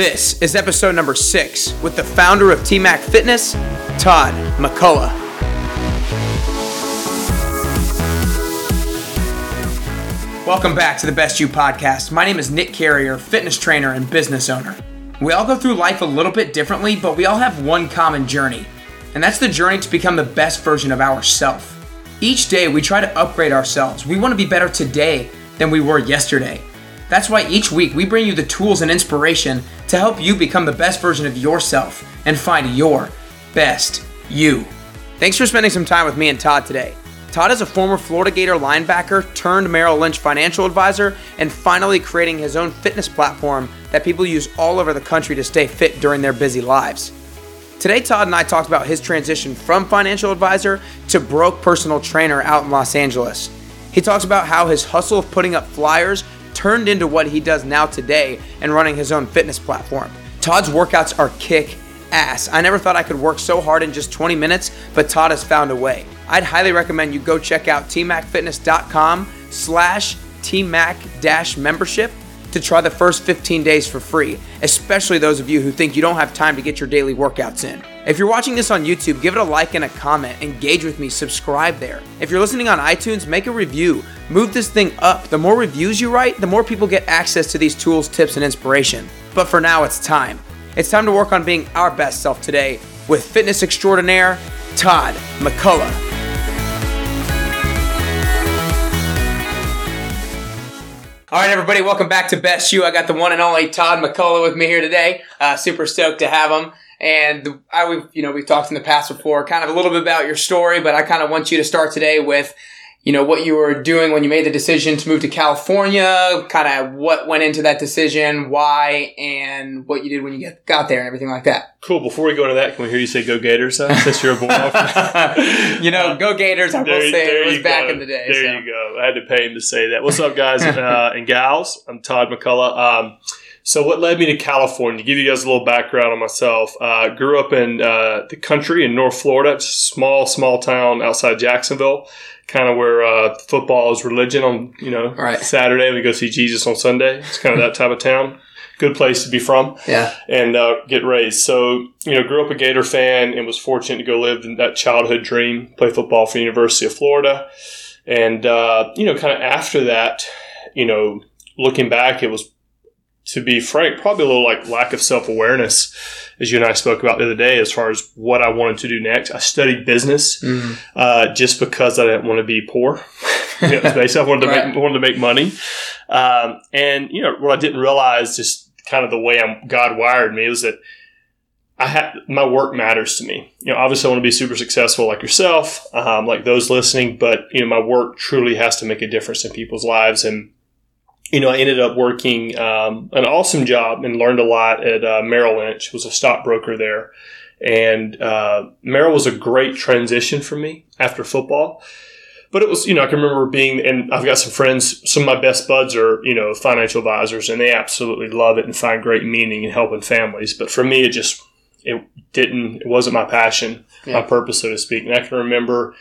This is episode number six with the founder of TMAC Fitness, Todd McCullough. Welcome back to the Best You podcast. My name is Nick Carrier, fitness trainer and business owner. We all go through life a little bit differently, but we all have one common journey, and that's the journey to become the best version of ourselves. Each day we try to upgrade ourselves. We want to be better today than we were yesterday. That's why each week we bring you the tools and inspiration to help you become the best version of yourself and find your best you. Thanks for spending some time with me and Todd today. Todd is a former Florida Gator linebacker turned Merrill Lynch financial advisor and finally creating his own fitness platform that people use all over the country to stay fit during their busy lives. Today, Todd and I talked about his transition from financial advisor to broke personal trainer out in Los Angeles. He talks about how his hustle of putting up flyers turned into what he does now today and running his own fitness platform. Todd's workouts are kick ass. I never thought I could work so hard in just 20 minutes, but Todd has found a way. I'd highly recommend you go check out tmacfitness.com slash tmac membership to try the first 15 days for free, especially those of you who think you don't have time to get your daily workouts in. If you're watching this on YouTube, give it a like and a comment, engage with me, subscribe there. If you're listening on iTunes, make a review. Move this thing up. The more reviews you write, the more people get access to these tools, tips, and inspiration. But for now, it's time. It's time to work on being our best self today with fitness extraordinaire Todd McCullough. All right, everybody, welcome back to Best You. I got the one and only Todd McCullough with me here today. Uh, super stoked to have him. And I, we've, you know, we've talked in the past before, kind of a little bit about your story, but I kind of want you to start today with, you know, what you were doing when you made the decision to move to California, kind of what went into that decision, why, and what you did when you get, got there and everything like that. Cool. Before we go into that, can we hear you say "Go Gators"? Since you're a Bulldog, you know, uh, "Go Gators." I will there, say it was back go. in the day. There so. you go. I had to pay him to say that. What's up, guys uh, and gals? I'm Todd McCullough. Um, so, what led me to California? To give you guys a little background on myself, uh, grew up in uh, the country in North Florida. Small, small town outside Jacksonville kind of where uh, football is religion on you know right. Saturday we go see Jesus on Sunday. It's kind of that type of town. Good place to be from. Yeah, and uh, get raised. So you know, grew up a Gator fan and was fortunate to go live in that childhood dream, play football for the University of Florida, and uh, you know, kind of after that, you know, looking back, it was to be frank, probably a little like lack of self awareness, as you and I spoke about the other day, as far as what I wanted to do next. I studied business mm-hmm. uh, just because I didn't want to be poor. you know, basically, I wanted to right. make wanted to make money, um, and you know what I didn't realize, just kind of the way I'm, God wired me, was that I had my work matters to me. You know, obviously, I want to be super successful like yourself, um, like those listening, but you know, my work truly has to make a difference in people's lives and you know, I ended up working um, an awesome job and learned a lot at uh, Merrill Lynch. Was a stockbroker there, and uh, Merrill was a great transition for me after football. But it was, you know, I can remember being, and I've got some friends. Some of my best buds are, you know, financial advisors, and they absolutely love it and find great meaning in helping families. But for me, it just it didn't. It wasn't my passion, yeah. my purpose, so to speak. And I can remember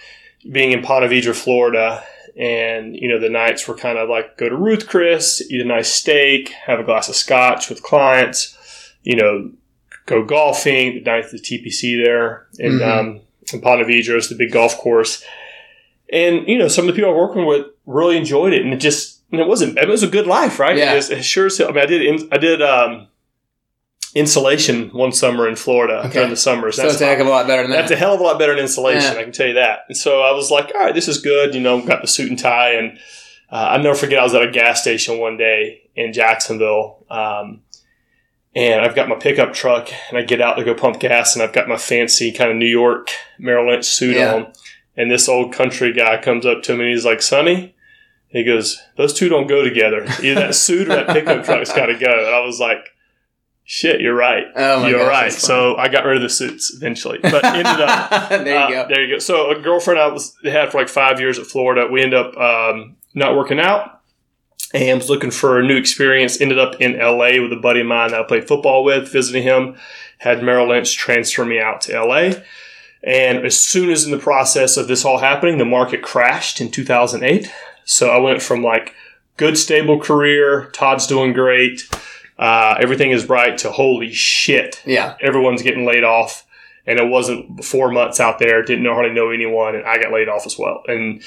being in Ponte Vedra, Florida, and you know the nights were kind of like go to Ruth Chris, eat a nice steak, have a glass of scotch with clients, you know, go golfing. The at the TPC there in mm-hmm. um, in Ponte Vedra is the big golf course, and you know some of the people I'm working with really enjoyed it, and it just and it wasn't it was a good life, right? Yeah, it, was, it sure. I mean, I did I did um, insulation one summer in Florida okay. during the summers. So that's a heck of a lot better than that. That's a hell of a lot better than insulation. Yeah. I can tell you that. And so I was like, all right, this is good. You know, I've got the suit and tie, and uh, I'll never forget. I was at a gas station one day in Jacksonville. Um, and I've got my pickup truck, and I get out to go pump gas, and I've got my fancy kind of New York Merrill Lynch suit yeah. on. And this old country guy comes up to me, and he's like, "Sonny," he goes, "Those two don't go together. Either that suit or that pickup truck's got to go." And I was like, Shit, you're right. Oh you're gosh, right. So I got rid of the suits eventually, but ended up there. You uh, go. There you go. So a girlfriend I was had for like five years at Florida. We ended up um, not working out, and was looking for a new experience. Ended up in LA with a buddy of mine that I played football with. Visiting him, had Merrill Lynch transfer me out to LA. And as soon as in the process of this all happening, the market crashed in 2008. So I went from like good stable career. Todd's doing great uh, everything is bright to holy shit. Yeah. Everyone's getting laid off. And it wasn't four months out there, didn't know hardly know anyone, and I got laid off as well. And,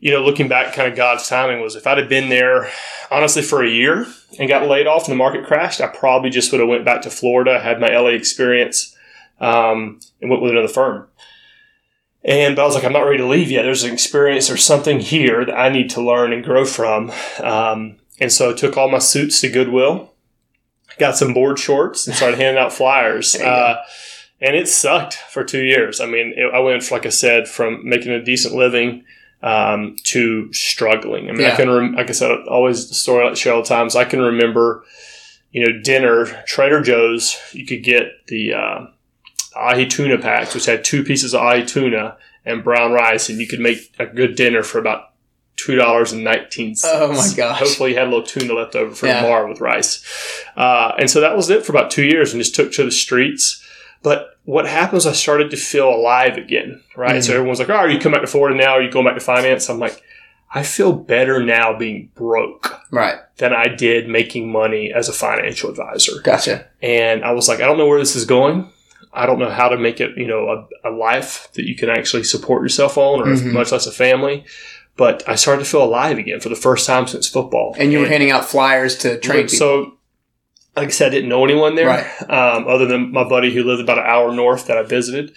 you know, looking back, kind of God's timing was if I'd have been there, honestly, for a year and got laid off and the market crashed, I probably just would have went back to Florida, had my LA experience, um, and went with another firm. And but I was like, I'm not ready to leave yet. There's an experience, or something here that I need to learn and grow from. Um, and so I took all my suits to Goodwill, got some board shorts, and started handing out flyers. Uh, and it sucked for two years. I mean, it, I went, like I said, from making a decent living um, to struggling. I mean, Yeah. I can, rem- like I said, always the story I like to share all the times. I can remember, you know, dinner, Trader Joe's, you could get the uh, ahi tuna packs, which had two pieces of ahi tuna and brown rice, and you could make a good dinner for about two dollars and nineteen cents. Oh my gosh. Hopefully, you had a little tuna left over for Yeah. tomorrow with rice. Uh, and so that was it for about two years, and just took to the streets. But what happens? I started to feel alive again, right? So Mhm. everyone's like, "Oh, are you coming back to Florida now? Are you going back to finance?" I'm like, I feel better now being broke Right. than I did making money as a financial advisor. Gotcha. And I was like, I don't know where this is going. I don't know how to make it, you know, a, a life that you can actually support yourself on, or Mhm. much less a family. But I started to feel alive again for the first time since football. And you were handing out flyers to train people. so, like I said, I didn't know anyone there, Right. um, other than my buddy who lived about an hour north that I visited.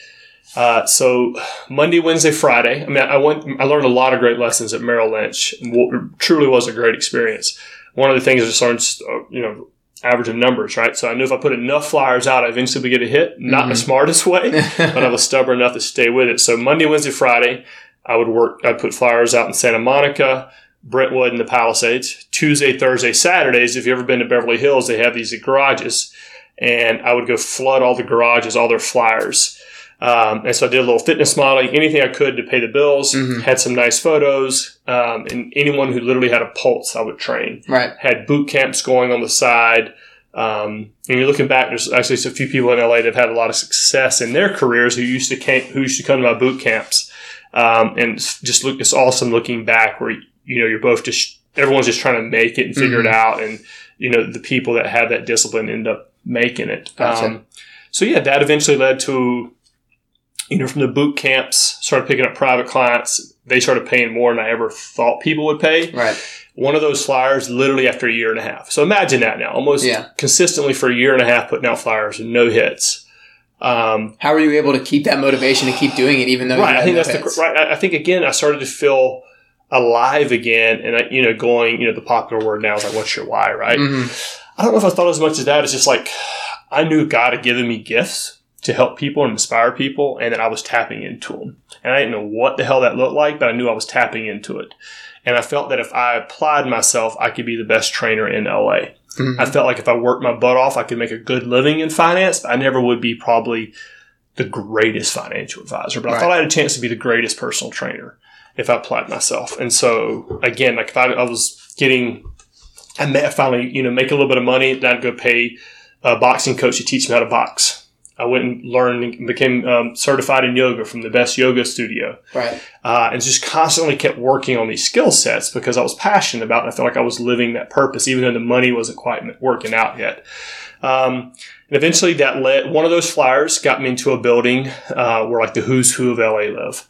Uh, so Monday, Wednesday, Friday. I mean, I went. I learned a lot of great lessons at Merrill Lynch. What truly was a great experience. One of the things I just learned, uh, you know, average of numbers, right? So I knew if I put enough flyers out, I eventually would get a hit. Not Mhm. the smartest way, but I was stubborn enough to stay with it. So Monday, Wednesday, Friday, I would work. I'd put flyers out in Santa Monica, Brentwood, and the Palisades. Tuesday, Thursday, Saturdays. If you've ever been to Beverly Hills, they have these garages, and I would go flood all the garages, all their flyers. Um, and so I did a little fitness modeling, anything I could to pay the bills. Mhm. Had some nice photos, um, and anyone who literally had a pulse, I would train right. had boot camps going on the side. Um, and you're looking back, there's actually a few people in LA that have had a lot of success in their careers who used to came, who used to come to my boot camps. Um, and it's just look, it's awesome looking back where, you know, you're both just, everyone's just trying to make it and figure Mhm. it out. And, you know, the people that have that discipline end up making it. Gotcha. Um, so yeah, that eventually led to, you know, from the boot camps, started picking up private clients. They started paying more than I ever thought people would pay Right. one of those flyers literally after a year and a half. So imagine that now, almost Yeah. consistently for a year and a half putting out flyers and no hits. Um, How were you able to keep that motivation to keep doing it even though right, I think no that's hits? the right. I think again, I started to feel alive again, and I, you know, going, you know, the popular word now is like, "What's your why?" Right? Mhm. I don't know if I thought as much as that. It's just like I knew God had given me gifts to help people and inspire people, and that I was tapping into them. And I didn't know what the hell that looked like, but I knew I was tapping into it. And I felt that if I applied myself, I could be the best trainer in LA. Mhm. I felt like if I worked my butt off, I could make a good living in finance, but I never would be probably the greatest financial advisor. But I thought I had a chance to be the greatest personal trainer if I applied myself. And so again, like if I, I was getting, I I finally, you know, make a little bit of money, then I'd go pay a boxing coach to teach me how to box. I went and learned and became um, certified in yoga from the best yoga studio Right. uh, and just constantly kept working on these skill sets because I was passionate about it. I felt like I was living that purpose, even though the money wasn't quite working out yet. Um, and eventually, that led one of those flyers got me into a building uh, where like the who's who of LA live.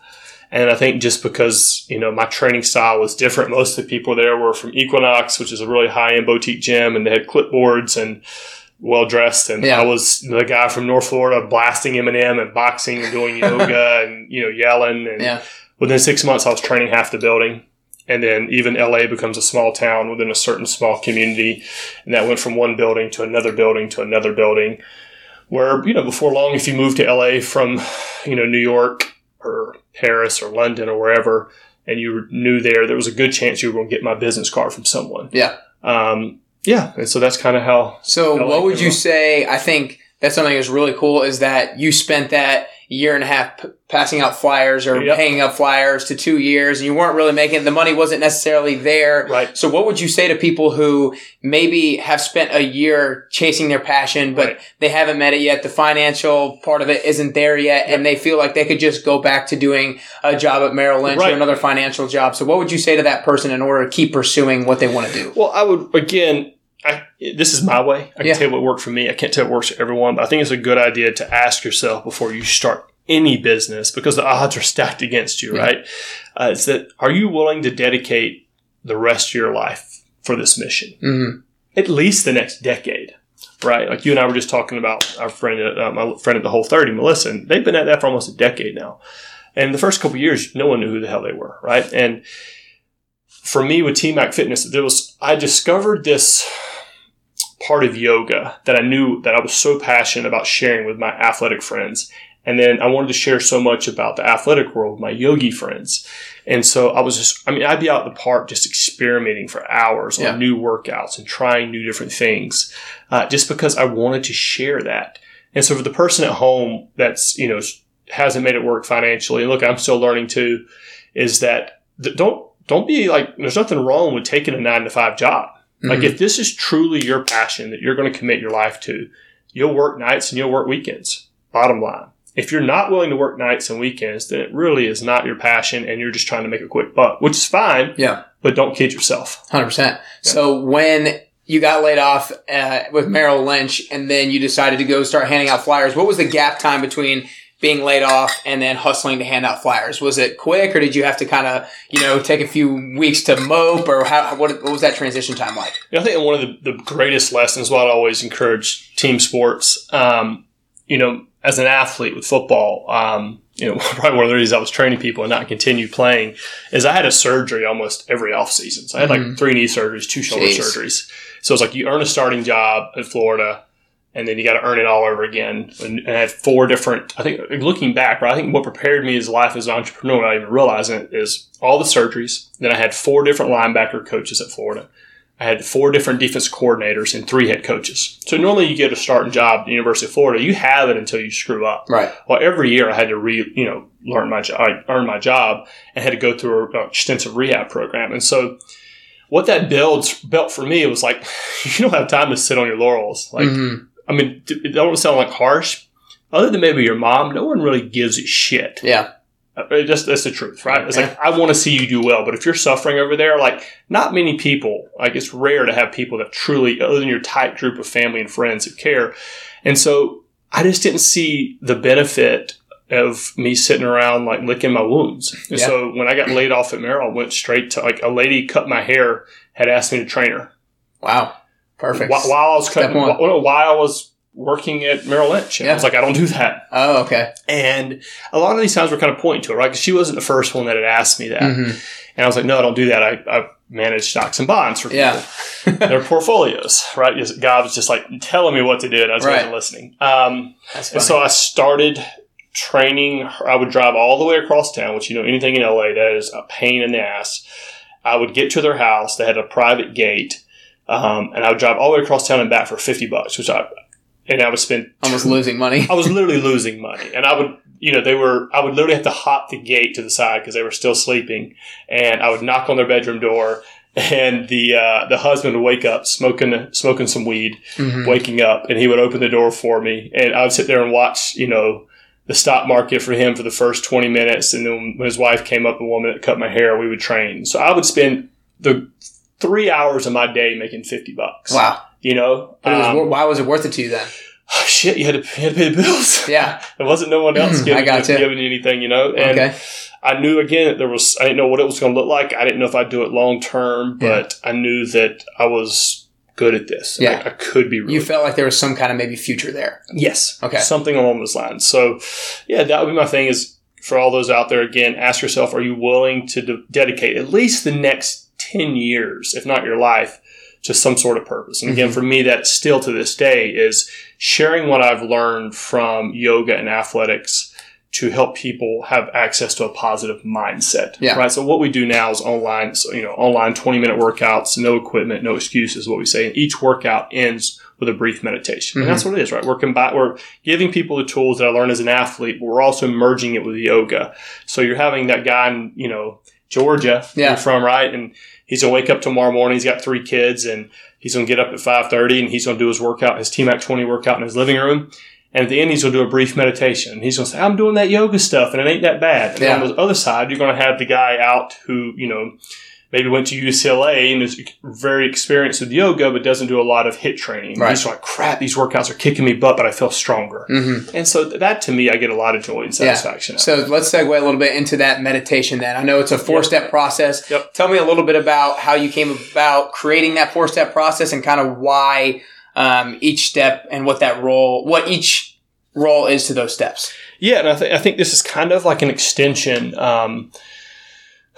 And I think just because you know my training style was different, most of the people there were from Equinox, which is a really high end boutique gym, and they had clipboards and well dressed. And Yeah. I was the guy from North Florida blasting Eminem and boxing and doing yoga and you know yelling. And Yeah. within six months, I was training half the building. And then even LA becomes a small town within a certain small community. And that went from one building to another building to another building. Where, you know, before long, if you moved to LA from, you know, New York or Paris or London or wherever, and you knew there, there was a good chance you were going to get my business card from someone. Yeah. Um, yeah. And so that's kind of how. So, I what like would it. you say? I think that's something that's really cool is that you spent that year and a half p- passing out flyers or Yep. hanging up flyers to two years, and you weren't really making the money wasn't necessarily there. Right. So, what would you say to people who maybe have spent a year chasing their passion, but Right. they haven't met it yet? The financial part of it isn't there yet, and they feel like they could just go back to doing a job at Merrill Lynch Right. or another financial job. So, what would you say to that person in order to keep pursuing what they want to do? Well, I would again, I, this is my way. I can Yeah. tell you what worked for me. I can't tell what works for everyone, but I think it's a good idea to ask yourself before you start any business because the odds are stacked against you, Yeah. right? Uh, it's that are you willing to dedicate the rest of your life for this mission? Mhm. At least the next decade, right? Like you and I were just talking about our friend, uh, my friend at the Whole 30, Melissa, and they've been at that for almost a decade now. And the first couple of years, no one knew who the hell they were, right? And for me with T Mac Fitness, there was I discovered this part of yoga that I knew that I was so passionate about sharing with my athletic friends. And then I wanted to share so much about the athletic world with my yogi friends. And so I was just, I mean, I'd be out in the park just experimenting for hours Yeah. on new workouts and trying new different things, uh, just because I wanted to share that. And so for the person at home that's, you know, hasn't made it work financially, and look, I'm still learning too, is that th- don't, don't be like, there's nothing wrong with taking a nine to five job. Like Mhm. if this is truly your passion that you're going to commit your life to, you'll work nights and you'll work weekends. Bottom line. If you're not willing to work nights and weekends, then it really is not your passion and you're just trying to make a quick buck, which is fine, yeah, but don't kid yourself. hundred percent. So when you got laid off uh, with Merrill Lynch, and then you decided to go start handing out flyers, what was the gap time between being laid off and then hustling to hand out flyers? Was it quick, or did you have to kind of you know take a few weeks to mope, or how what, what was that transition time like? I think one of the, the greatest lessons, what I always encourage team sports, um, you know, as an athlete with football, um, you know, probably one of the reasons I was training people and not continue playing is I had a surgery almost every off season. So I had like Mhm. three knee surgeries, two shoulder Jeez. surgeries. So it's like you earn a starting job in Florida and then you got to earn it all over again. And, and I had four different, I think looking back, but I think what prepared me as life as an entrepreneur without even realizing it is all the surgeries. Then I had four different linebacker coaches at Florida. I had four different defense coordinators and three head coaches. So normally you get a starting job at the University of Florida, you have it until you screw up. Right. Well, every year I had to re, you know, learn my job, I earned my job and had to go through an extensive rehab program. And so what that builds, built for me, was like, you don't have time to sit on your laurels. Like, Mhm. I mean, it don't sound like harsh. Other than maybe your mom, no one really gives a shit. Yeah. Uh, it just that's the truth, right? It's like I want to see you do well, but if you're suffering over there, like not many people, like it's rare to have people that truly, other than your tight group of family and friends who care. And so I just didn't see the benefit of me sitting around like licking my wounds. And Yeah. so when I got laid off at Merrill, I went straight to like a lady cut my hair, had asked me to train her Wow. Perfect. while, while I was Step one. while, while I was working at Merrill Lynch. And I was like, I don't do that. oh, okay. And a lot of these times were kind of pointing to it, right? 'Cause she wasn't the first one that had asked me that. Mhm. And I was like, no, I don't do that. I, I manage stocks and bonds for people. Yeah. Their portfolios, right? God was just like telling me what to do, and I was Right. listening. Um, and so I started training. I would drive all the way across town, which you know, anything in LA that is a pain in the ass. I would get to their house. They had a private gate, um, and I would drive all the way across town and back for fifty bucks, which I and I would spend Almost losing money. I was literally losing money, and I would, you know, they were. I would literally have to hop the gate to the side because they were still sleeping, and I would knock on their bedroom door, and the uh, the husband would wake up smoking smoking some weed, Mhm. waking up, and he would open the door for me, and I would sit there and watch, you know. The stock market for him for the first 20 minutes. And then when his wife came up, the woman that cut my hair, we would train. So I would spend the three hours of my day making 50 bucks. Wow. You know? But it was, Um, why was it worth it to you then? Oh, shit, you had to, you had to pay the bills. Yeah. There wasn't no one else I giving, gotcha. giving anything, you know. And Okay. I knew again that there was. I didn't know what it was going to look like. I didn't know if I'd do it long term, Yeah. but I knew that I was good at this. Yeah. Like, I could be. Really You felt like there was some kind of maybe future there. yes. Okay. Something along those lines. So, yeah, that would be my thing. Is for all those out there again, ask yourself: Are you willing to de- dedicate at least the next ten years, if not your life? To some sort of purpose. And again, Mhm. for me, that still to this day is sharing what I've learned from yoga and athletics to help people have access to a positive mindset. Yeah. Right. So what we do now is online, so, you know, online 20 minute workouts, no equipment, no excuses, what we say. And each workout ends with a brief meditation. Mhm. And that's what it is, right? We're combi- we're giving people the tools that I learned as an athlete, but we're also merging it with yoga. So you're having that guy you know, Georgia, Yeah. you're from, right? And he's gonna wake up tomorrow morning. He's got three kids, and he's gonna get up at five thirty, and he's gonna do his workout, his TMAC twenty workout in his living room. And at the end, he's gonna do a brief meditation. And he's gonna say, "I'm doing that yoga stuff, and it ain't that bad." And Yeah. on the other side, you're gonna have the guy out who, you know, maybe went to UCLA and is very experienced with yoga, but doesn't do a lot of HIIT training. Right. He's like, crap, these workouts are kicking me butt, but I feel stronger. Mm-hmm. And so that to me, I get a lot of joy and satisfaction. of. So let's segue a little bit into that meditation then. I know it's a four step process. Yep. Tell me a little bit about how you came about creating that four step process and kind of why um, each step and what that role, what each role is to those steps. Yeah, and I, th- I think this is kind of like an extension. Um,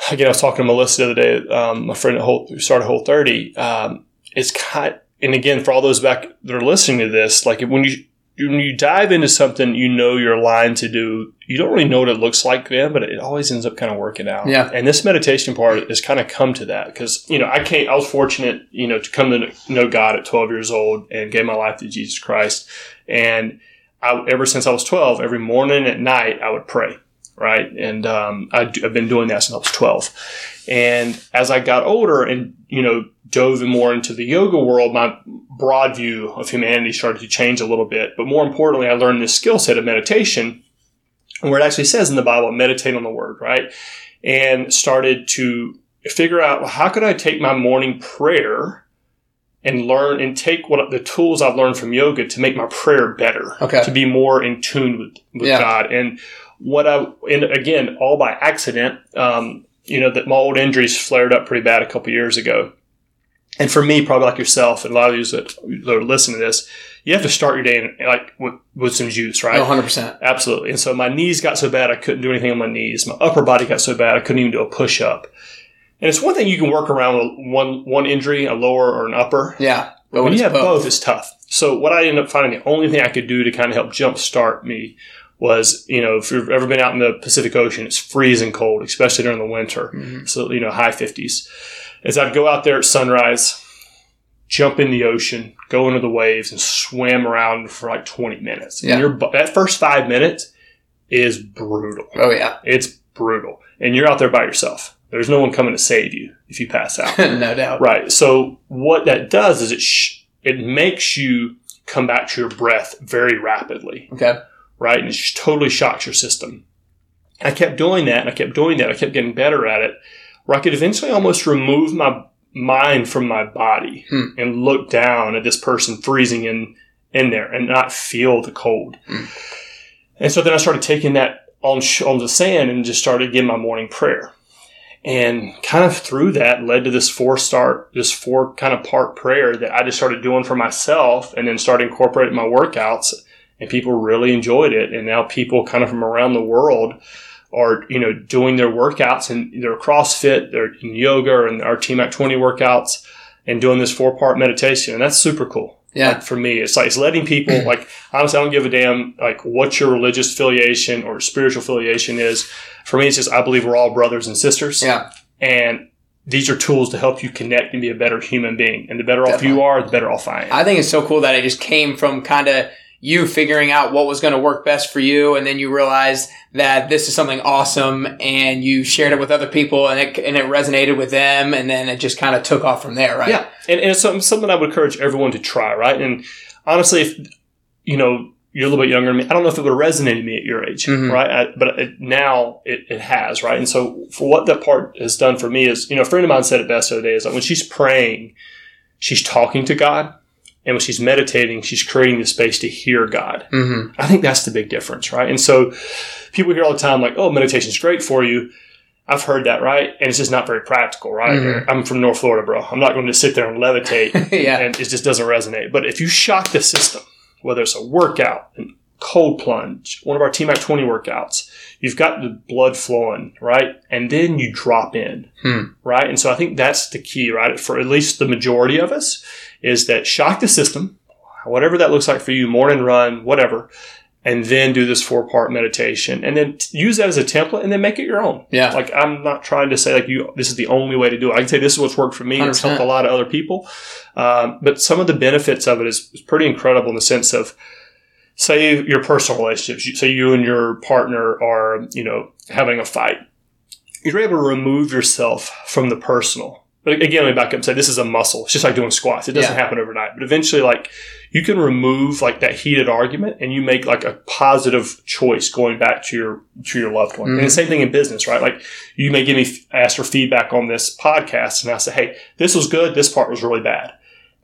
again, I was talking to Melissa the other day, um, my friend at Whole, who started Whole 30. Um, it's kind, and again, for all those back that are listening to this, like when you when you dive into something you know you're aligned to do, you don't really know what it looks like then, but it always ends up kind of working out. Yeah. And this meditation part has kind of come to that because, you know, I can't, I was fortunate, you know, to come to know God at 12 years old and gave my life to Jesus Christ. And I, ever since I was 12, every morning and at night, I would pray. Right. And, um, I, have been doing that since I was 12. And as I got older and, you know, dove more into the yoga world, my broad view of humanity started to change a little bit. But more importantly, I learned this skill set of meditation where it actually says in the Bible, meditate on the word, right? And started to figure out well, how could I take my morning prayer and learn and take what the tools I've learned from yoga to make my prayer better, Okay. to be more in tune with, with Yeah. God. And what I, and again, all by accident, um, you know, that my old injuries flared up pretty bad a couple years ago. And for me, probably like yourself and a lot of you that, that are listening to this, you have to start your day in, like with, with some juice, right? Oh, 100%. Absolutely. And so my knees got so bad I couldn't do anything on my knees. My upper body got so bad I couldn't even do a push up. And it's one thing you can work around with one one injury, a lower or an upper. Yeah. But when you have both, it's tough. So what I ended up finding the only thing I could do to kind of help jumpstart me was, you know, if you've ever been out in the Pacific Ocean, it's freezing cold, especially during the winter. Mhm. So, you know, high 50s. Is I'd go out there at sunrise, jump in the ocean, go into the waves, and swim around for like 20 minutes. Yeah. And your, that first five minutes is brutal. Oh, yeah. It's brutal. And you're out there by yourself. There's no one coming to save you if you pass out. no doubt. right. So what that does is it sh- it makes you come back to your breath very rapidly, Okay. Right? And it just totally shocks your system. I kept doing that and I kept doing that. I kept getting better at it where I could eventually almost remove my mind from my body Hmm. and look down at this person freezing in, in there and not feel the cold. Hmm. And so then I started taking that on, on the sand and just started getting my morning prayer. And kind of through that led to this four start, this four kind of part prayer that I just started doing for myself and then started incorporating my workouts and people really enjoyed it. And now people kind of from around the world are, you know, doing their workouts and their CrossFit, their yoga and our TMAC 20 workouts and doing this four part meditation. And that's super cool. Yeah. Like for me, it's like, it's letting people mm. like, honestly, I don't give a damn like what your religious affiliation or spiritual affiliation is. For me, it's just, I believe we're all brothers and sisters. Yeah. And these are tools to help you connect and be a better human being. And the better off you are, the better off I am. I think it's so cool that it just came from kind of you figuring out what was going to work best for you, and then you realized that this is something awesome, and you shared it with other people, and it and it resonated with them, and then it just kind of took off from there, right? Yeah, and, and it's something, something I would encourage everyone to try, right? And honestly, if you know you're a little bit younger than me, I don't know if it would have resonated with me at your age, Mhm. right? I, but it, now it, it has, right? And so for what that part has done for me is, you know, a friend of mine said it best the other day is like when she's praying, she's talking to God, and when she's meditating, she's creating the space to hear God. Mm-hmm. I think that's the big difference, right? And so people hear all the time, like, oh, meditation's great for you. I've heard that, right? And it's just not very practical, right? Mhm. I'm from North Florida, bro. I'm not going to sit there and levitate, yeah. and it just doesn't resonate. But if you shock the system, whether it's a workout, a cold plunge, one of our TMAC 20 workouts, you've got the blood flowing, right? And then you drop in, Hmm. right? And so I think that's the key, right? For at least the majority of us, is that shock the system, whatever that looks like for you, morning run, whatever, and then do this four part meditation, and then use that as a template, and then make it your own. Yeah. Like I'm not trying to say like you, this is the only way to do it. I can say this is what's worked for me. It's 100%. helped a lot of other people. Um, but some of the benefits of it is, is pretty incredible in the sense of, say your personal relationships. Say you and your partner are, you know, having a fight. You're able to remove yourself from the personal but again, let me back up and say this is a muscle. It's just like doing squats. It doesn't Yeah. happen overnight, but eventually, like you can remove like that heated argument, and you make like a positive choice going back to your to your loved one. And the mm-hmm. same thing in business, right? Like you may give me ask for feedback on this podcast, and I say, hey, this was good. This part was really bad.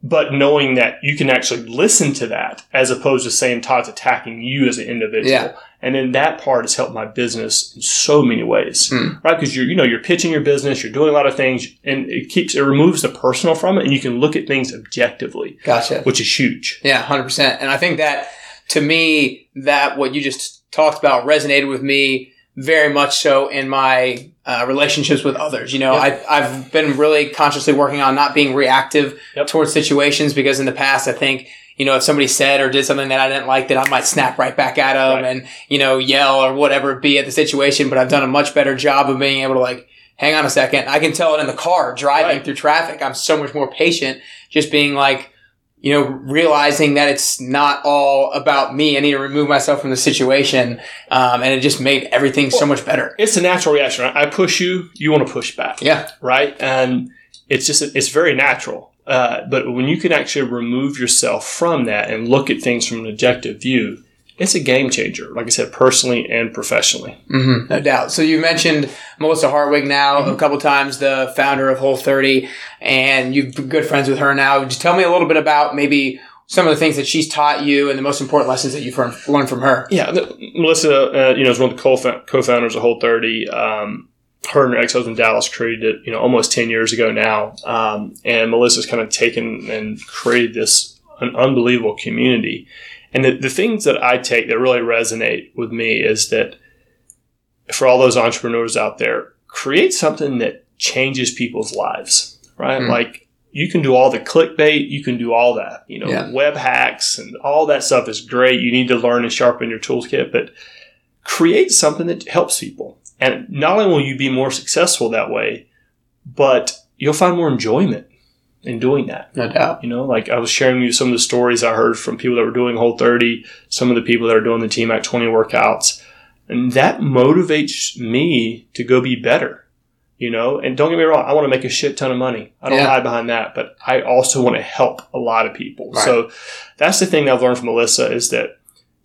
But knowing that you can actually listen to that as opposed to saying Todd's attacking you as an individual. Yeah. And then that part has helped my business in so many ways, Hmm. right? Because you're, you know, you're pitching your business, you're doing a lot of things and it keeps, it removes the personal from it and you can look at things objectively, Gotcha. which is huge. Yeah, hundred percent. And I think that to me, that what you just talked about resonated with me very much so in my uh, relationships with others. You know, Yep. I, I've been really consciously working on not being reactive Yep. towards situations because in the past, I think. You know, if somebody said or did something that I didn't like, that I might snap right back at them Right. and, you know, yell or whatever it be at the situation. But I've done a much better job of being able to like, hang on a second. I can tell it in the car driving Right. through traffic. I'm so much more patient just being like, you know, realizing that it's not all about me. I need to remove myself from the situation. Um, and it just made everything so much better. It's a natural reaction, right? I push you, you want to push back. Yeah. right? And it's just it's very natural. Uh, but when you can actually remove yourself from that and look at things from an objective view, it's a game changer. Like I said, personally and professionally. hmm no doubt. So you mentioned Melissa Hartwig now Mm-hmm. a couple times, the founder of Whole 30, and you've been good friends with her now. Just tell me a little bit about maybe some of the things that she's taught you and the most important lessons that you've learned learned from her. Yeah, the, Melissa, uh, you know, is one of the co- co-founders of Whole 30. Um, her and her ex-husband Dallas created it, you know, almost 10 years ago now. Um, and Melissa's kind of taken and created this an unbelievable community. And the, the things that I take that really resonate with me is that for all those entrepreneurs out there, create something that changes people's lives, right? Mm. Like you can do all the clickbait, you can do all that, you know, Yeah. web hacks and all that stuff is great. You need to learn and sharpen your toolkit, but create something that helps people. And not only will you be more successful that way, but you'll find more enjoyment in doing that. No doubt. You know, like I was sharing with you some of the stories I heard from people that were doing Whole 30, some of the people that are doing the TMAC 20 workouts. And that motivates me to go be better. You know, and don't get me wrong, I want to make a shit ton of money. I don't Yeah. hide behind that, but I also want to help a lot of people. Right. So that's the thing that I've learned from Melissa is that,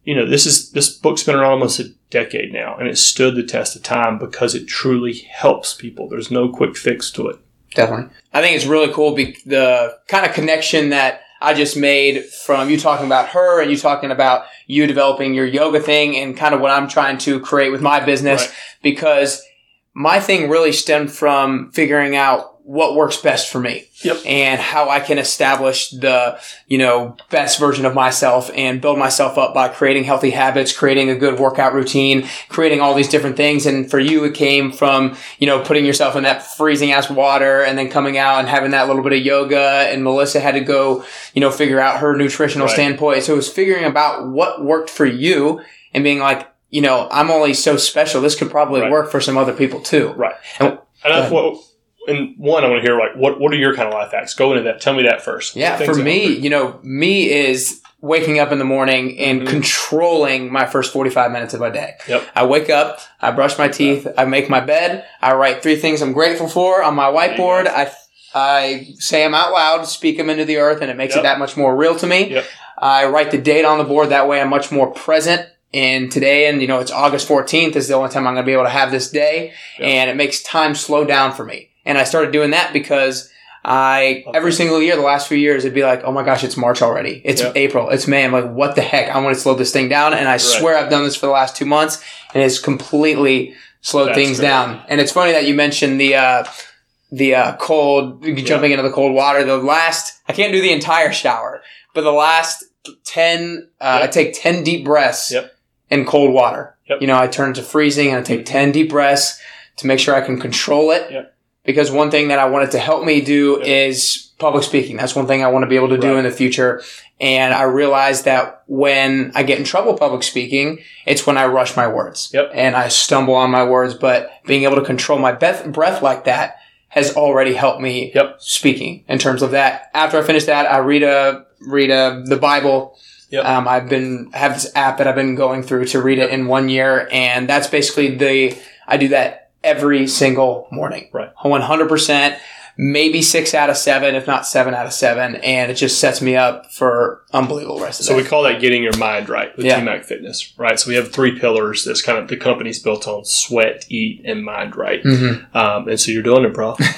you know, this is this book's been around almost a decade now and it stood the test of time because it truly helps people. There's no quick fix to it. Definitely. I think it's really cool be- the kind of connection that I just made from you talking about her and you talking about you developing your yoga thing and kind of what I'm trying to create with my business Right. because my thing really stemmed from figuring out what works best for me Yep. and how I can establish the, you know, best version of myself and build myself up by creating healthy habits, creating a good workout routine, creating all these different things. And for you, it came from, you know, putting yourself in that freezing ass water and then coming out and having that little bit of yoga. And Melissa had to go, you know, figure out her nutritional Right. standpoint. So it was figuring about what worked for you and being like, you know, I'm only so special. This could probably Right. work for some other people too. Right. And- And that's what. And one, I want to hear like what what are your kind of life hacks? Go into that. Tell me that first. Yeah, for me, you. know, me is waking up in the morning and Mhm. controlling my first 45 minutes of my day. Yep. I wake up, I brush my teeth, I make my bed, I write three things I'm grateful for on my whiteboard. I I say them out loud, speak them into the earth, and it makes it that much more real to me. Yep. I write the date on the board. That way I'm much more present in today. And, you know, it's August 14th is the only time I'm going to be able to have this day. Yep. And it makes time slow down for me. And I started doing that because I, every single year, the last few years, it'd be like, oh my gosh, it's March already. It's Yep. April. It's May. I'm like, what the heck? I want to slow this thing down. And I swear I've done this for the last two months and it's completely slowed That's things great. down. And it's funny that you mentioned the, uh, the uh, cold jumping into the cold water. The last, I can't do the entire shower, but the last ten, uh, I take ten deep breaths Yep. in cold water. Yep. You know, I turn it to freezing and I take ten deep breaths to make sure I can control it. Because one thing that I wanted to help me do Yep. is public speaking. That's one thing I want to be able to do Right. in the future. And I realized that when I get in trouble public speaking, it's when I rush my words Yep. and I stumble on my words. But being able to control my breath, breath like that has already helped me Yep. speaking in terms of that. After I finish that, I read a read a the Bible. Yep. Um, I've been have this app that I've been going through to read it in one year, and that's basically the I do that every single morning. Right. One hundred percent. maybe six out of seven, if not seven out of seven, and it just sets me up for unbelievable rest of the So day. we call that getting your mind right with Yeah. TMAC Fitness, right? So we have three pillars. That's kind of the company's built on sweat, eat, and mind right. Mm-hmm. Um, and so you're doing it, bro.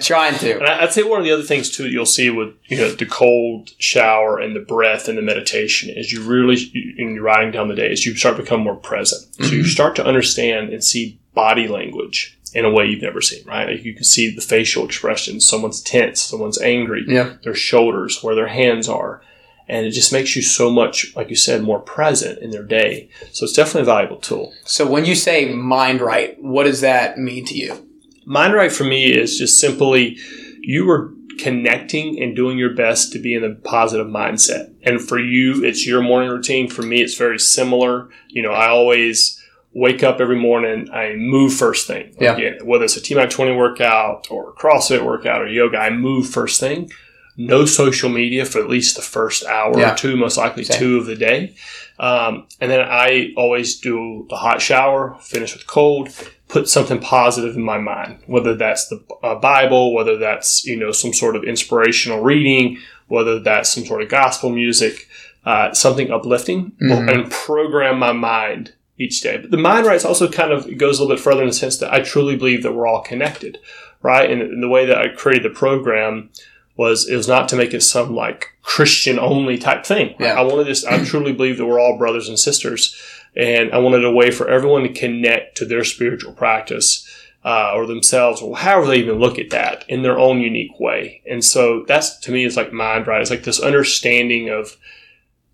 Trying to. And I- I'd say one of the other things too that you'll see with you know the cold shower and the breath and the meditation is you really in your writing down the day is you start to become more present. So you Mhm. start to understand and see body language in a way you've never seen. Right? Like you can see the facial expressions. Someone's tense. Someone's angry. Yeah. Their shoulders, where their hands are. And it just makes you so much, like you said, more present in their day. So it's definitely a valuable tool. So when you say mind right, what does that mean to you? Mind right for me is just simply you are connecting and doing your best to be in a positive mindset. And for you, it's your morning routine. For me, it's very similar. You know, I always wake up every morning, I move first thing. Yeah. Again, whether it's a TMAC 20 workout or CrossFit workout or yoga, I move first thing. No social media for at least the first hour Yeah. or two, most likely Same. two of the day. Um, and then I always do the hot shower, finish with cold, put something positive in my mind, whether that's the uh, Bible, whether that's you know some sort of inspirational reading, whether that's some sort of gospel music, uh, something uplifting, Mhm. and program my mind each day. But the mind right's also kind of goes a little bit further in the sense that I truly believe that we're all connected, right? And, and the way that I created the program was it was not to make it some like Christian only type thing. Yeah. I wanted this. I truly believe that we're all brothers and sisters, and I wanted a way for everyone to connect to their spiritual practice uh, or themselves, or however they even look at that in their own unique way. And so that's to me is like mind right. It's like this understanding of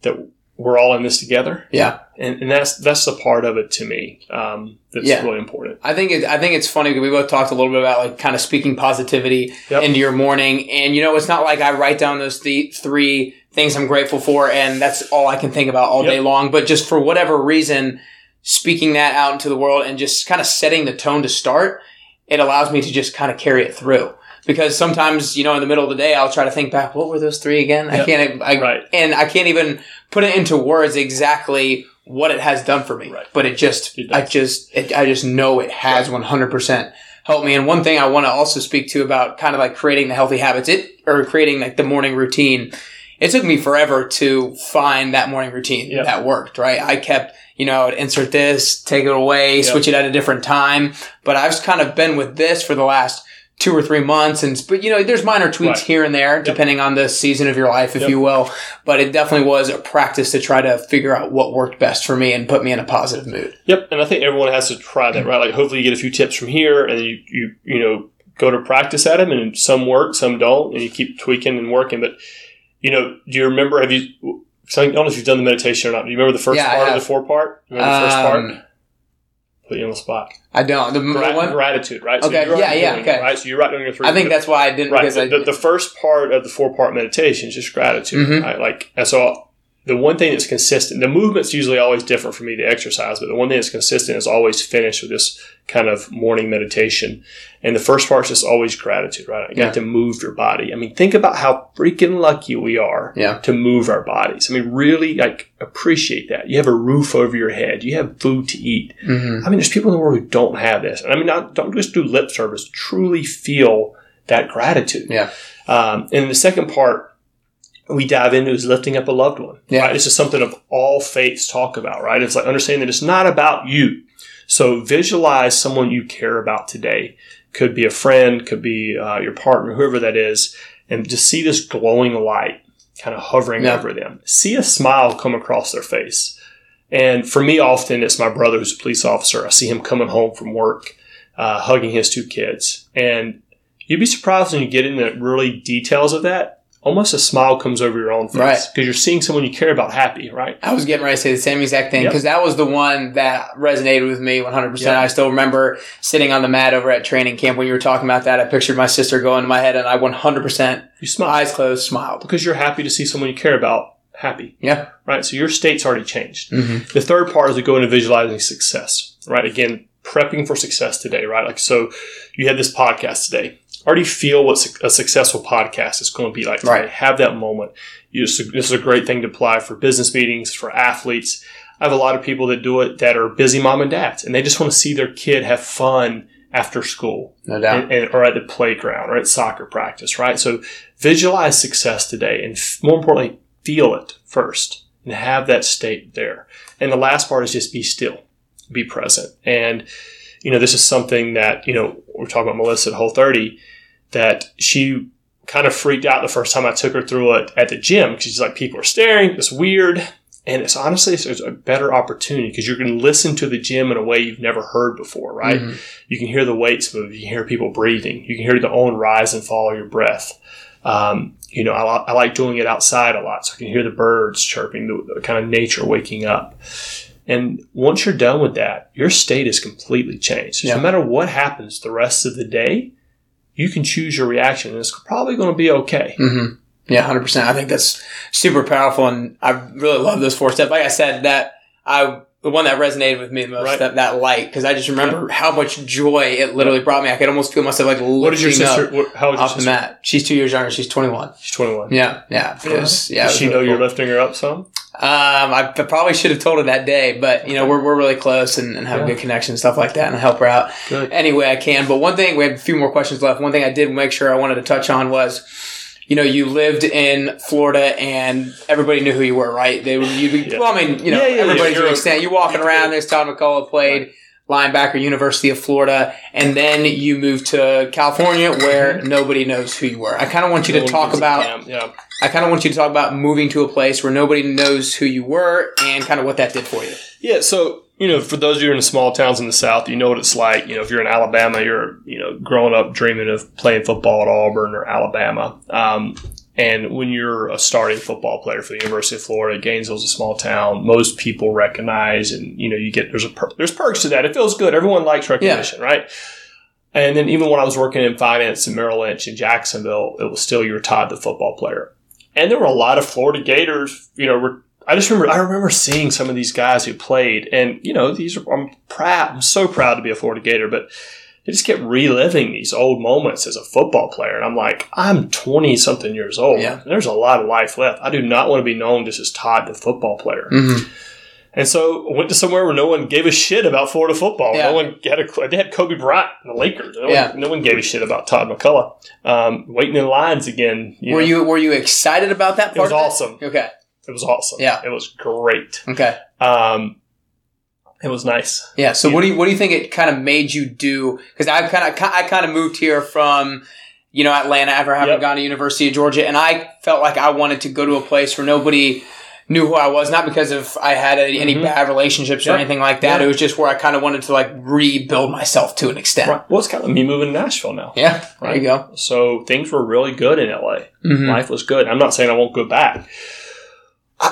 that we're all in this together, Yeah. and, and that's that's the part of it to me um, that's Yeah. really important. I think it, I think it's funny because we both talked a little bit about like kind of speaking positivity Yep. into your morning, and you know it's not like I write down those th- three things I'm grateful for, and that's all I can think about all Yep. day long. But just for whatever reason, speaking that out into the world and just kind of setting the tone to start, it allows me to just kind of carry it through. Because sometimes, you know, in the middle of the day, I'll try to think back. What were those three again? I can't. I, Right. and I can't even put it into words exactly what it has done for me. Right. But it just, It. I just, it, I just know it has hundred percent helped me. And one thing I want to also speak to about kind of like creating the healthy habits, it or creating like the morning routine. It took me forever to find that morning routine Yep. that worked. Right, I kept. You know, I'd insert this, take it away, Yep. switch it at a different time. But I've kind of been with this for the last two or three months, and but you know, there's minor tweaks Right. here and there depending on the season of your life, if Yep. you will. But it definitely was a practice to try to figure out what worked best for me and put me in a positive mood. Yep, and I think everyone has to try that, right? Like, hopefully, you get a few tips from here, and you you you know go to practice at them, and some work, some don't, and you keep tweaking and working. But you know, do you remember? Have you? I don't know if you've done the meditation or not. Do you remember the first Yeah, part of the four part? Remember the first part? Um, Put you on the spot. I don't. The one. gratitude, right? Okay, you're yeah, yeah, okay. it, right. So you write down your three. I think that's why I didn't right. because The, I the, the first part of the four part meditation is just gratitude, Mhm. right? Like, and so the one thing that's consistent, the movement's usually always different for me, the exercise, but the one thing that's consistent is always finished with this kind of morning meditation. And the first part is just always gratitude, right? You Yeah. got to move your body. I mean, think about how freaking lucky we are Yeah. to move our bodies. I mean, really like appreciate that. You have a roof over your head. You have food to eat. hmm I mean, there's people in the world who don't have this. And I mean, not, don't just do lip service. Truly feel that gratitude. Yeah. Um, and the second part we dive into is lifting up a loved one. Yeah. Right? This is something of all faiths talk about, right? It's like understanding that it's not about you. So visualize someone you care about today. Could be a friend, could be uh, your partner, whoever that is, and just see this glowing light kind of hovering Yeah. over them. See a smile come across their face. And for me, often it's my brother who's a police officer. I see him coming home from work, uh, hugging his two kids. And you'd be surprised when you get into really details of that. Almost a smile comes over your own face Right. because you're seeing someone you care about happy, right? I was getting ready to say the same exact thing Yep. because that was the one that resonated with me 100%. Yep. I still remember sitting on the mat over at training camp when you were talking about that. I pictured my sister going to my head and I 100% You smile eyes closed smiled. because you're happy to see someone you care about happy, Yeah. right? So your state's already changed. Mm-hmm. The third part is to go into visualizing success, right? Again, prepping for success today, right? Like, so you had this podcast today. Already feel what a successful podcast is going to be like. today. Right. Have that moment. You, this is a great thing to apply for business meetings, for athletes. I have a lot of people that do it that are busy mom and dads, and they just want to see their kid have fun after school, no doubt, and, and, or at the playground or at soccer practice, right? So visualize success today, and f- more importantly, feel it first and have that state there. And the last part is just be still, be present, and you know this is something that you know we're talking about Melissa at Whole 30 that she kind of freaked out the first time I took her through it at the gym because she's like people are staring, it's weird. And it's honestly, it's a better opportunity because you're going to listen to the gym in a way you've never heard before, right? Mm-hmm. You can hear the weights move. You can hear people breathing. You can hear the own rise and fall of your breath. Um, you know, I, I, like doing it outside a lot, so I can hear the birds chirping, the, the, kind of nature waking up. And once you're done with that, your state is completely changed. Yeah. No matter what happens the rest of the day, you can choose your reaction, and it's probably going to be okay. Mm-hmm. Yeah, hundred percent. I think that's super powerful, and I really love those four steps. Like I said, that I the one that resonated with me the most, right. that, that light, because I just remember how much joy it literally brought me. I could almost feel myself like lifting what is your sister? What, how old off the mat. She's two years younger. She's twenty one. She's twenty one. Yeah, yeah. It was, yeah. Does she know you're lifting her up some? Um, I probably should have told her that day, but you know we're, we're really close and, and have yeah. a good connection and stuff like that, and I help her out good. any way I can. But one thing we have a few more questions left. One thing I did make sure I wanted to touch on was you know, you lived in Florida and everybody knew who you were, right? They would, you'd be, yeah. well, I mean, you know, yeah, yeah, everybody to an extent. You're walking around, there's Todd McCullough played linebacker, University of Florida, and then you moved to California where mm-hmm. nobody knows who you were. I kind of want you to talk about. I kind of want you to talk about moving to a place where nobody knows who you were and kind of what that did for you. Yeah. So, you know, for those of you in the small towns in the South, you know what it's like. You know, if you're in Alabama, you're, you know, growing up dreaming of playing football at Auburn or Alabama. Um, and when you're a starting football player for the University of Florida, Gainesville's a small town. Most people recognize, and you know, you get there's a per, there's perks to that. It feels good. Everyone likes recognition, yeah. right? And then even when I was working in finance in Merrill Lynch in Jacksonville, it was still you were Todd the football player. And there were a lot of Florida Gators, you know, I just remember I remember seeing some of these guys who played, and you know these are I'm proud I'm so proud to be a Florida Gator, but they just kept reliving these old moments as a football player, and I'm like I'm 20 something years old. Yeah. There's a lot of life left. I do not want to be known just as Todd the football player. Mm-hmm. And so I went to somewhere where no one gave a shit about Florida football. Yeah. No one had a. They had Kobe Bryant and the Lakers. No, yeah. one, no one gave a shit about Todd McCullough. Um, waiting in lines again. You were know. you Were you excited about that? Part it was awesome. It? Okay. It was awesome. Yeah. It was great. Okay. Um, it was nice. Yeah. So yeah. what do you what do you think it kind of made you do? Because I kind of I kind of moved here from you know Atlanta after having yep. gone to University of Georgia, and I felt like I wanted to go to a place where nobody knew who I was, not because of I had any mm-hmm. bad relationships or anything like that. Yep. It was just where I kind of wanted to like rebuild myself to an extent. Right. Well, it's kind of me moving to Nashville now. Yeah, right? there you go. So things were really good in LA. Mm-hmm. Life was good. I'm not saying I won't go back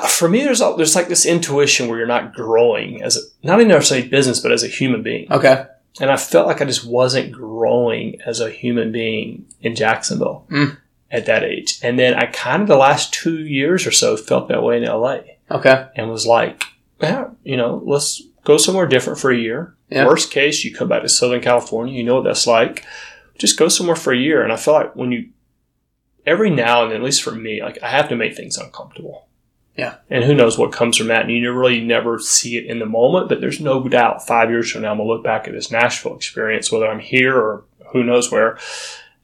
for me, there's there's like this intuition where you're not growing as a, not even necessarily business, but as a human being. Okay. And I felt like I just wasn't growing as a human being in Jacksonville mm. at that age. And then I kind of the last two years or so felt that way in LA. Okay. And was like, yeah, you know, let's go somewhere different for a year. Yeah. Worst case, you come back to Southern California. You know what that's like. Just go somewhere for a year. And I feel like when you, every now and then, at least for me, like I have to make things uncomfortable. Yeah. And who knows what comes from that. And you really never see it in the moment, but there's no doubt five years from now, I'm going to look back at this Nashville experience, whether I'm here or who knows where,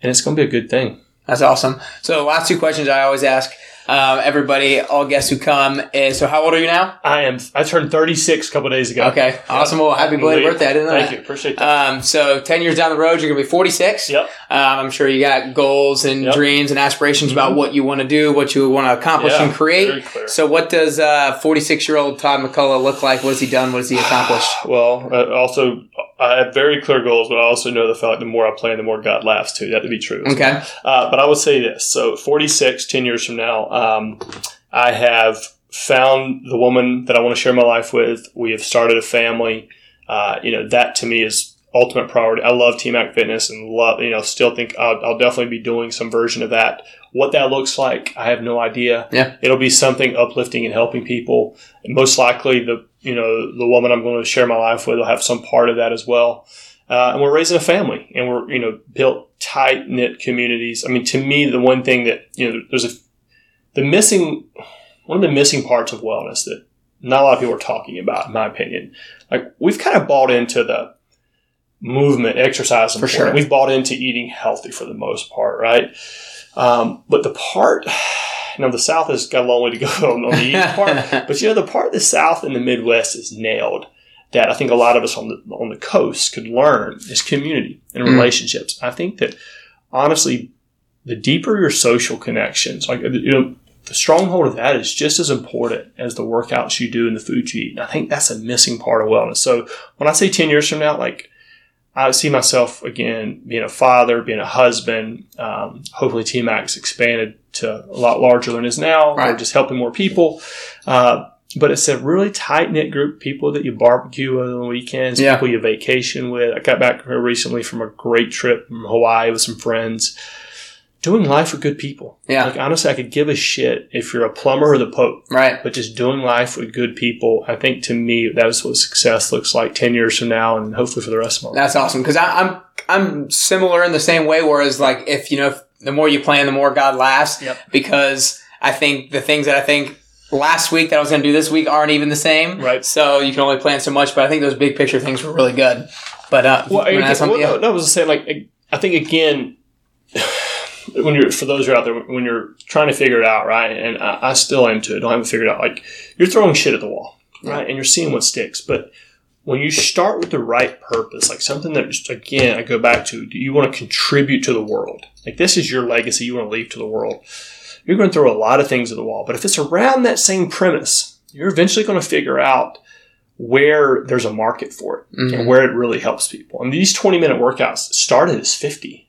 and it's going to be a good thing. That's awesome. So, last two questions I always ask um, everybody, all guests who come. Is, so, how old are you now? I am. I turned 36 a couple days ago. Okay, awesome. Well, happy belated birthday! I didn't know. Thank that. you. Appreciate that. Um, so, 10 years down the road, you're gonna be 46. Yep. Um, I'm sure you got goals and yep. dreams and aspirations mm-hmm. about what you want to do, what you want to accomplish yeah, and create. So, what does 46 uh, year old Todd McCullough look like? What has he done? What has he accomplished? well, uh, also I have very clear goals, but I also know the fact the more I plan, the more God laughs too. That to be true. Okay. Uh, but I would say this: so 46, 10 years from now. Um, I have found the woman that I want to share my life with. We have started a family. Uh, you know, that to me is ultimate priority. I love TMAC Fitness and love, you know, still think I'll, I'll, definitely be doing some version of that. What that looks like, I have no idea. Yeah. It'll be something uplifting and helping people. And most likely the, you know, the woman I'm going to share my life with will have some part of that as well. Uh, and we're raising a family and we're, you know, built tight knit communities. I mean, to me, the one thing that, you know, there's a, the missing one of the missing parts of wellness that not a lot of people are talking about, in my opinion. Like we've kind of bought into the movement, exercise. For sure. We've bought into eating healthy for the most part, right? Um, but the part, you know, the South has got a long way to go on, on the eating part. But you know, the part of the South and the Midwest is nailed that I think a lot of us on the on the coast could learn is community and Mm. relationships. I think that honestly, the deeper your social connections, like you know, the stronghold of that is just as important as the workouts you do and the food you eat. And I think that's a missing part of wellness. So when I say ten years from now, like I see myself again being a father, being a husband. Um, hopefully, TMAC's expanded to a lot larger than it is now. Right. We're just helping more people. Uh, but it's a really tight knit group of people that you barbecue with on the weekends, Yeah. people you vacation with. I got back recently from a great trip from Hawaii with some friends. Doing life with good people. Yeah. Like honestly, I could give a shit if you're a plumber or the Pope Right. but just doing life with good people. I think to me that is what success looks like ten years from now, and hopefully for the rest of my life. That's awesome because I'm I'm similar in the same way. Whereas like if you know if the more you plan, the more God laughs. Yep. Because I think the things that I think last week that I was going to do this week aren't even the same. Right. So you can only plan so much. But I think those big picture things were really good. But uh, Well, I, well, no, no, I was just saying, like, I think again, when you're for those who are out there, when you're trying to figure it out, right? And I, I still am too. Don't have it figured out. Like, you're throwing shit at the wall, right? And you're seeing what sticks, but. When you start with the right purpose, like something that, just, again, I go back to, do you want to contribute to the world? Like this is your legacy you want to leave to the world. You're going to throw a lot of things at the wall, but if it's around that same premise, you're eventually going to figure out where there's a market for it Mhm. and where it really helps people. And these 20 minute workouts started as 50.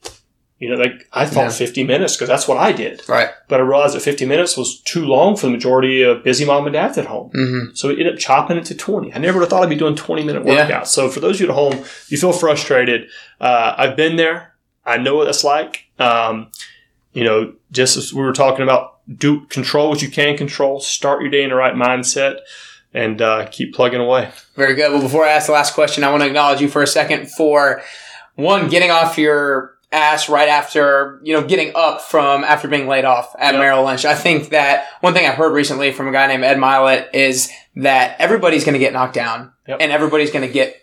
You know, like I thought Yeah. 50 minutes because that's what I did. Right. But I realized that 50 minutes was too long for the majority of busy mom and dads at home. hmm So we ended up chopping it to 20. I never would have thought I'd be doing 20 minute Yeah. workouts. So for those of you at home, you feel frustrated. Uh, I've been there. I know what that's like. Um, you know, just as we were talking about, do control what you can control. Start your day in the right mindset, and uh, keep plugging away. Very good. Well, before I ask the last question, I want to acknowledge you for a second for one getting off your ass right after you know getting up from after being laid off at Yep. Merrill Lynch. I think that one thing I've heard recently from a guy named Ed Mylett is that everybody's going to get knocked down Yep. and everybody's going to get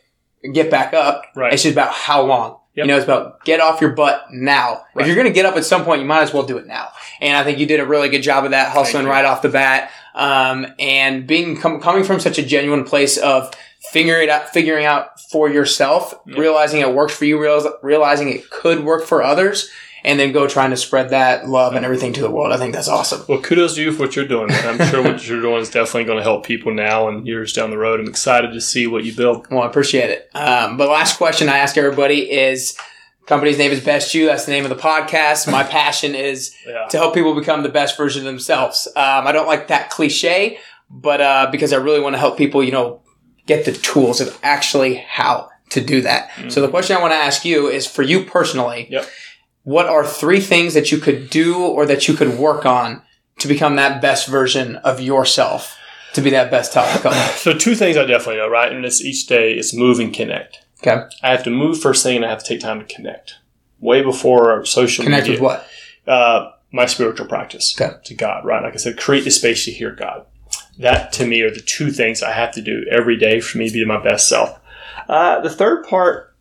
get back up. Right. It's just about how long. Yep. You know, it's about get off your butt now. Right. If you're going to get up at some point, you might as well do it now. And I think you did a really good job of that, hustling right off the bat, um, and being com- coming from such a genuine place of figuring it out, figuring out for yourself, realizing it works for you, realizing it could work for others, and then go trying to spread that love and everything to the world. I think that's awesome. Well, kudos to you for what you're doing. man. I'm sure what you're doing is definitely going to help people now and years down the road. I'm excited to see what you build. Well, I appreciate it. Um, but last question I ask everybody is company's name is Best You. That's the name of the podcast. My passion is Yeah. to help people become the best version of themselves. Um, I don't like that cliche, but uh, because I really want to help people, you know, get the tools of actually how to do that. So the question I want to ask you is for you personally, Yep. what are three things that you could do or that you could work on to become that best version of yourself, to be that best top coach? So two things I definitely know, right? And it's each day it's move and connect. Okay. I have to move first thing, and I have to take time to connect. Way before social Connect media. with what? Uh, my spiritual practice Okay. to God, right? Like I said, create the space to hear God. That to me are the two things I have to do every day for me to be my best self. Uh, the third part,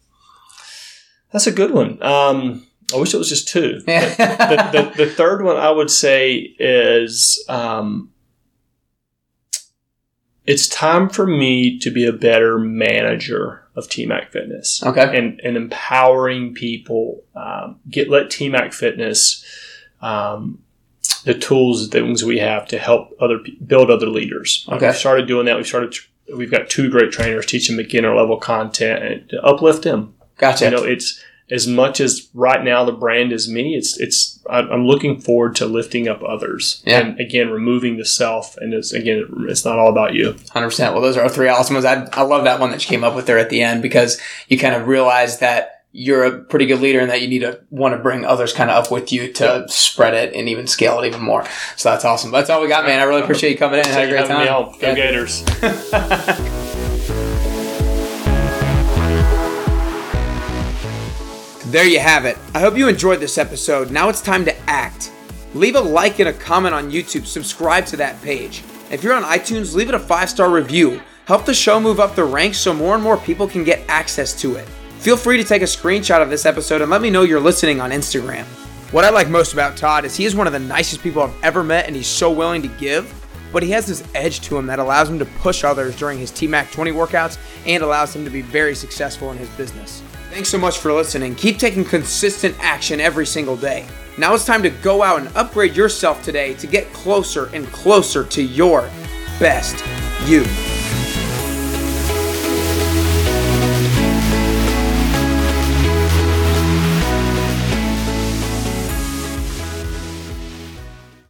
that's a good one. Um, I wish it was just two. The, the, the third one I would say is um, it's time for me to be a better manager of TMAC Fitness okay. and, and empowering people. Um, get let TMAC Fitness um, the tools, the things we have to help other build other leaders. Uh, Okay. We've started doing that. We've started. We've got two great trainers teaching beginner level content and to uplift them. Gotcha. You know, it's as much as right now the brand is me. It's it's I'm looking forward to lifting up others Yeah. and again removing the self. And it's again, it's not all about you. Hundred percent. Well, those are three awesome ones. I I love that one that you came up with there at the end because you kind of realize that you're a pretty good leader and that you need to want to bring others kind of up with you to spread it and even scale it even more. So that's awesome. That's all we got, man. I really appreciate you coming in. Had a great Having me time. Go Yeah. Gators. There you have it. I hope you enjoyed this episode. Now it's time to act. Leave a like and a comment on YouTube. Subscribe to that page. If you're on iTunes, leave it a five star review. Help the show move up the ranks so more and more people can get access to it. Feel free to take a screenshot of this episode and let me know you're listening on Instagram. What I like most about Todd is he is one of the nicest people I've ever met and he's so willing to give, but he has this edge to him that allows him to push others during his TMAC 20 workouts and allows him to be very successful in his business. Thanks so much for listening. Keep taking consistent action every single day. Now it's time to go out and upgrade yourself today to get closer and closer to your best you.